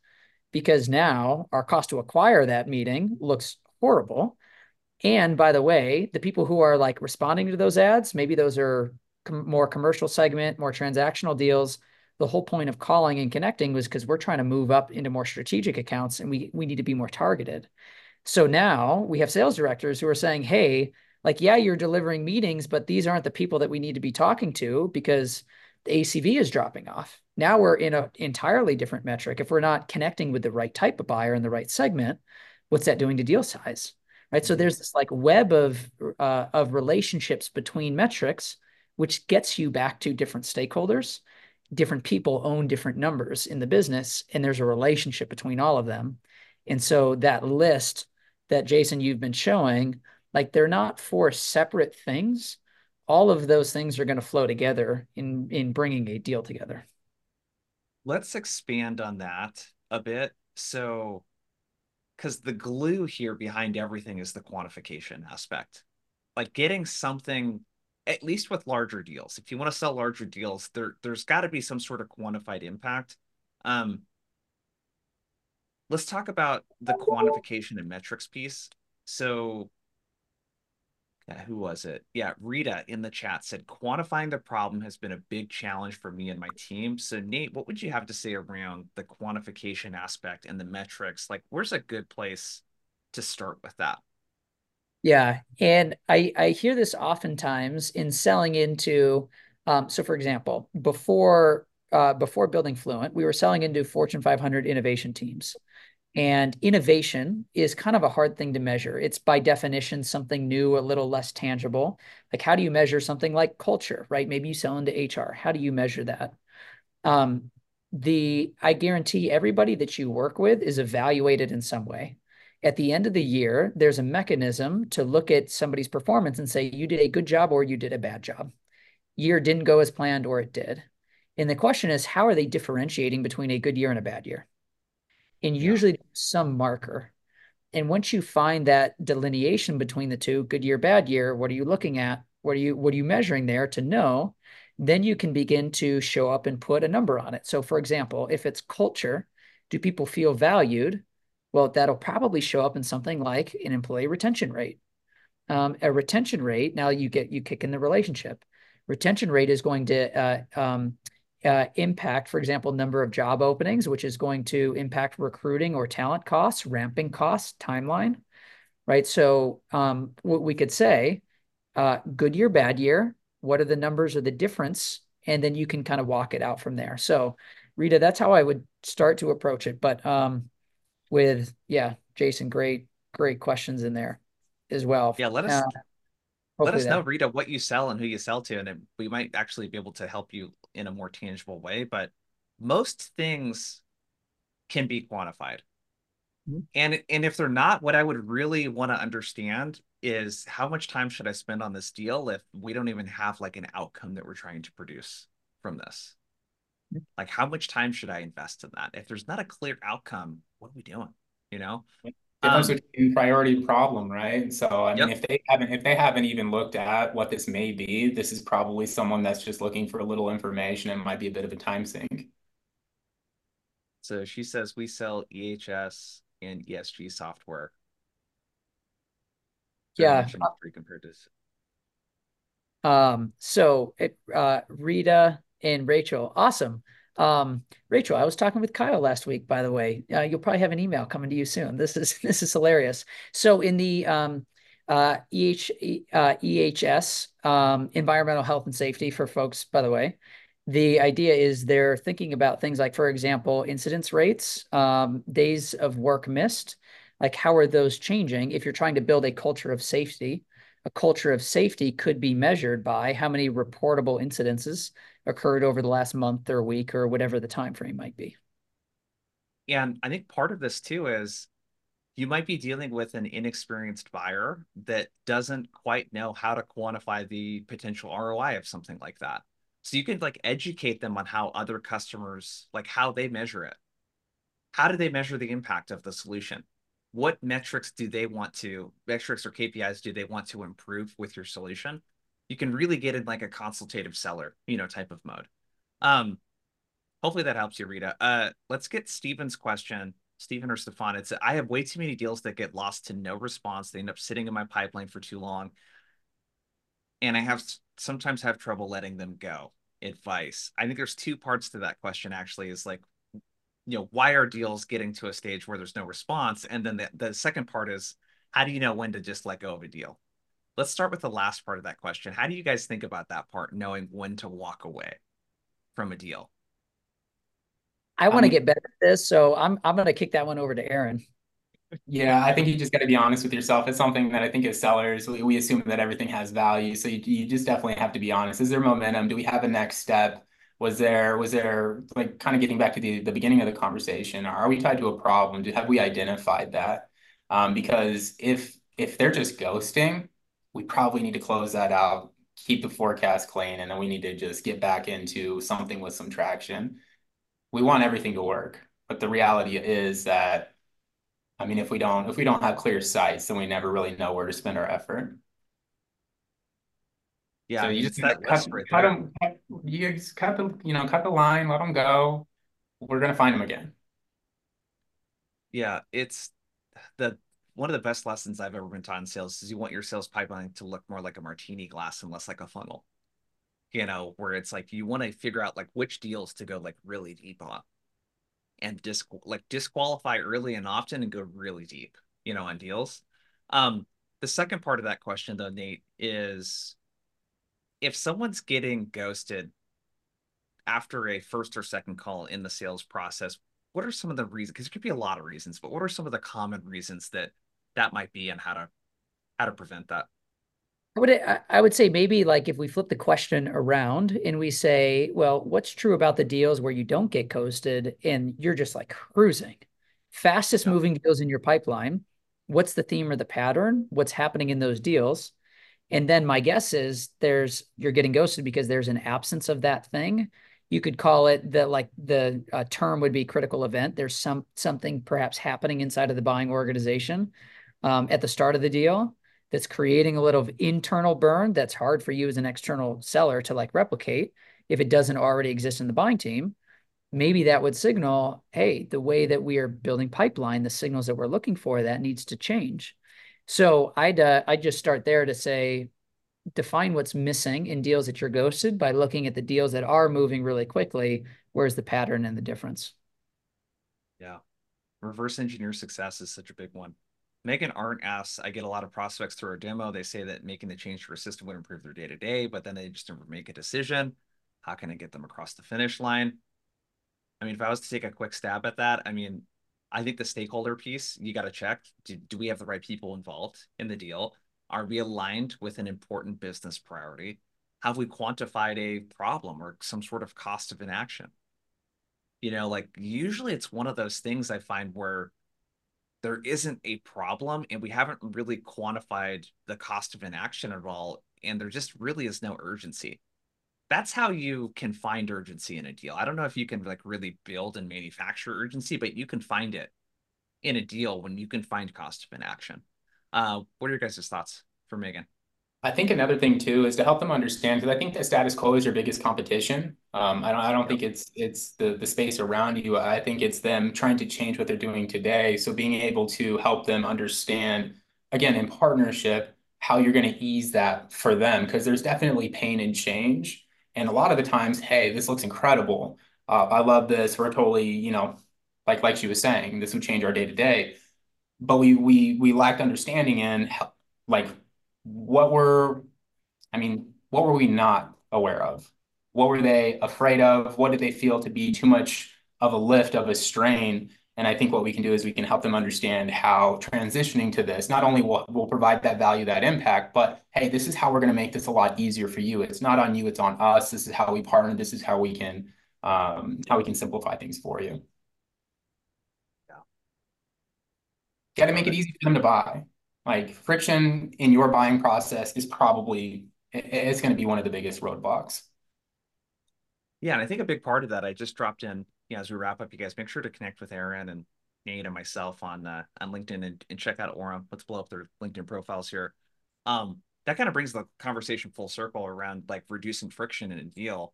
because now our cost to acquire that meeting looks horrible. And by the way, the people who are like responding to those ads, maybe those are com- more commercial segment, more transactional deals. The whole point of calling and connecting was because we're trying to move up into more strategic accounts and we we need to be more targeted. So now we have sales directors who are saying, "Hey, like yeah, you're delivering meetings, but these aren't the people that we need to be talking to because the ACV is dropping off." Now we're in an entirely different metric. If we're not connecting with the right type of buyer in the right segment, what's that doing to deal size? Right? So there's this like web of uh, of relationships between metrics which gets you back to different stakeholders. Different people own different numbers in the business, and there's a relationship between all of them. And so that list that Jason you've been showing, like they're not four separate things. All of those things are going to flow together in in bringing a deal together. Let's expand on that a bit. So, because the glue here behind everything is the quantification aspect, like getting something at least with larger deals if you want to sell larger deals there there's got to be some sort of quantified impact um let's talk about the quantification and metrics piece so yeah, who was it? Yeah, Rita in the chat said quantifying the problem has been a big challenge for me and my team. So Nate, what would you have to say around the quantification aspect and the metrics? Like where's a good place to start with that? Yeah, and I I hear this oftentimes in selling into. Um, so, for example, before uh, before building Fluint, we were selling into Fortune 500 innovation teams, and innovation is kind of a hard thing to measure. It's by definition something new, a little less tangible. Like, how do you measure something like culture, right? Maybe you sell into HR. How do you measure that? Um, the I guarantee everybody that you work with is evaluated in some way at the end of the year, there's a mechanism to look at somebody's performance and say, you did a good job or you did a bad job. Year didn't go as planned or it did. And the question is, how are they differentiating between a good year and a bad year? And usually some marker. And once you find that delineation between the two, good year, bad year, what are you looking at? What are you what are you measuring there to know? Then you can begin to show up and put a number on it. So for example, if it's culture, do people feel valued? Well, that'll probably show up in something like an employee retention rate. Um, a retention rate, now you get you kick in the relationship. Retention rate is going to uh, um, uh, impact, for example, number of job openings, which is going to impact recruiting or talent costs, ramping costs, timeline, right? So um, what we could say, uh, good year, bad year, what are the numbers or the difference? And then you can kind of walk it out from there. So Rita, that's how I would start to approach it. But um, with yeah, Jason, great, great questions in there as well. Yeah, let us uh, let us know, Rita, what you sell and who you sell to, and it, we might actually be able to help you in a more tangible way. But most things can be quantified. Mm-hmm. And and if they're not, what I would really want to understand is how much time should I spend on this deal if we don't even have like an outcome that we're trying to produce from this? Like, how much time should I invest in that? If there's not a clear outcome, what are we doing? You know? Difference um, between priority problem, right? So I mean, yep. if they haven't if they haven't even looked at what this may be, this is probably someone that's just looking for a little information and might be a bit of a time sink. So she says we sell EHS and ESG software. Yeah. compared to um, so it, uh, Rita and Rachel, awesome. Um, Rachel, I was talking with Kyle last week, by the way. Uh, you'll probably have an email coming to you soon. This is [laughs] this is hilarious. So in the um, uh, EH, uh, EHS, um, environmental health and safety for folks, by the way, the idea is they're thinking about things like, for example, incidence rates, um, days of work missed, like how are those changing if you're trying to build a culture of safety a culture of safety could be measured by how many reportable incidences occurred over the last month or week or whatever the time frame might be. And I think part of this too is you might be dealing with an inexperienced buyer that doesn't quite know how to quantify the potential ROI of something like that. So you can like educate them on how other customers like how they measure it. How do they measure the impact of the solution? what metrics do they want to metrics or KPIs do they want to improve with your solution? You can really get in like a consultative seller, you know, type of mode. Um, hopefully that helps you, Rita. Uh, let's get Steven's question. Stephen or Stefan, it's I have way too many deals that get lost to no response. They end up sitting in my pipeline for too long. And I have sometimes have trouble letting them go. Advice. I think there's two parts to that question actually is like you know why are deals getting to a stage where there's no response and then the, the second part is how do you know when to just let go of a deal let's start with the last part of that question how do you guys think about that part knowing when to walk away from a deal i want to um, get better at this so i'm i'm going to kick that one over to aaron yeah, I think you just got to be honest with yourself. It's something that I think as sellers, we, we assume that everything has value. So you, you just definitely have to be honest. Is there momentum? Do we have a next step? was there was there like kind of getting back to the, the beginning of the conversation are we tied to a problem Do, have we identified that um, because if if they're just ghosting we probably need to close that out keep the forecast clean and then we need to just get back into something with some traction we want everything to work but the reality is that i mean if we don't if we don't have clear sights then we never really know where to spend our effort yeah, so you just cut, right cut them. Cut, you just cut the you know cut the line, let them go. We're gonna find them again. Yeah, it's the one of the best lessons I've ever been taught in sales is you want your sales pipeline to look more like a martini glass and less like a funnel. You know, where it's like you want to figure out like which deals to go like really deep on and disc like disqualify early and often and go really deep, you know, on deals. Um, the second part of that question though, Nate, is if someone's getting ghosted after a first or second call in the sales process, what are some of the reasons? Because there could be a lot of reasons, but what are some of the common reasons that that might be, and how to how to prevent that? I would I would say maybe like if we flip the question around and we say, well, what's true about the deals where you don't get ghosted and you're just like cruising, fastest yeah. moving deals in your pipeline? What's the theme or the pattern? What's happening in those deals? And then my guess is there's you're getting ghosted because there's an absence of that thing. You could call it the like the uh, term would be critical event. There's some something perhaps happening inside of the buying organization um, at the start of the deal that's creating a little internal burn that's hard for you as an external seller to like replicate if it doesn't already exist in the buying team maybe that would signal hey the way that we are building pipeline the signals that we're looking for that needs to change so I'd uh, I'd just start there to say define what's missing in deals that you're ghosted by looking at the deals that are moving really quickly. Where's the pattern and the difference? Yeah. Reverse engineer success is such a big one. Megan Arndt asks, I get a lot of prospects through our demo. They say that making the change to our system would improve their day to day, but then they just never make a decision. How can I get them across the finish line? I mean, if I was to take a quick stab at that, I mean, I think the stakeholder piece, you got to check. Do, do we have the right people involved in the deal? Are we aligned with an important business priority? Have we quantified a problem or some sort of cost of inaction? You know, like usually it's one of those things I find where there isn't a problem and we haven't really quantified the cost of inaction at all. And there just really is no urgency that's how you can find urgency in a deal. I don't know if you can like really build and manufacture urgency, but you can find it in a deal when you can find cost of inaction. Uh, what are your guys' thoughts for Megan? I think another thing too is to help them understand because I think the status quo is your biggest competition. Um, I don't I don't think it's it's the the space around you. I think it's them trying to change what they're doing today. So being able to help them understand again in partnership how you're going to ease that for them because there's definitely pain and change. And a lot of the times, hey, this looks incredible. Uh, I love this. We're totally, you know, like like she was saying, this would change our day to day. But we we we lacked understanding in like what were, I mean, what were we not aware of? What were they afraid of? What did they feel to be too much of a lift, of a strain? And I think what we can do is we can help them understand how transitioning to this not only will, will provide that value, that impact, but hey, this is how we're going to make this a lot easier for you. It's not on you, it's on us. This is how we partner. This is how we can um, how we can simplify things for you. Yeah. Got to make it easy for them to buy. Like friction in your buying process is probably it's going to be one of the biggest roadblocks. Yeah, and I think a big part of that, I just dropped in, you know, as we wrap up, you guys make sure to connect with Aaron and Nate and myself on uh, on LinkedIn and, and check out Orum. Let's blow up their LinkedIn profiles here. Um, that kind of brings the conversation full circle around like reducing friction in a deal.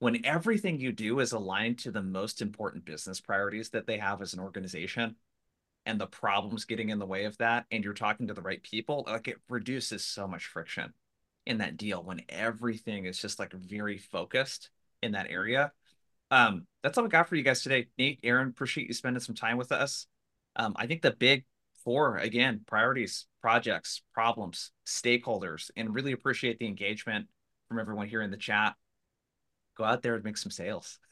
When everything you do is aligned to the most important business priorities that they have as an organization, and the problems getting in the way of that and you're talking to the right people like it reduces so much friction in that deal when everything is just like very focused in that area. Um that's all we got for you guys today. Nate aaron appreciate you spending some time with us. Um i think the big four again priorities projects problems stakeholders and really appreciate the engagement from everyone here in the chat. Go out there and make some sales. [laughs]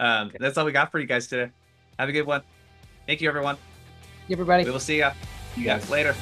Um okay. that's all we got for you guys today. Have a good one Thank you, everyone. everybody. We will see you. You guys later.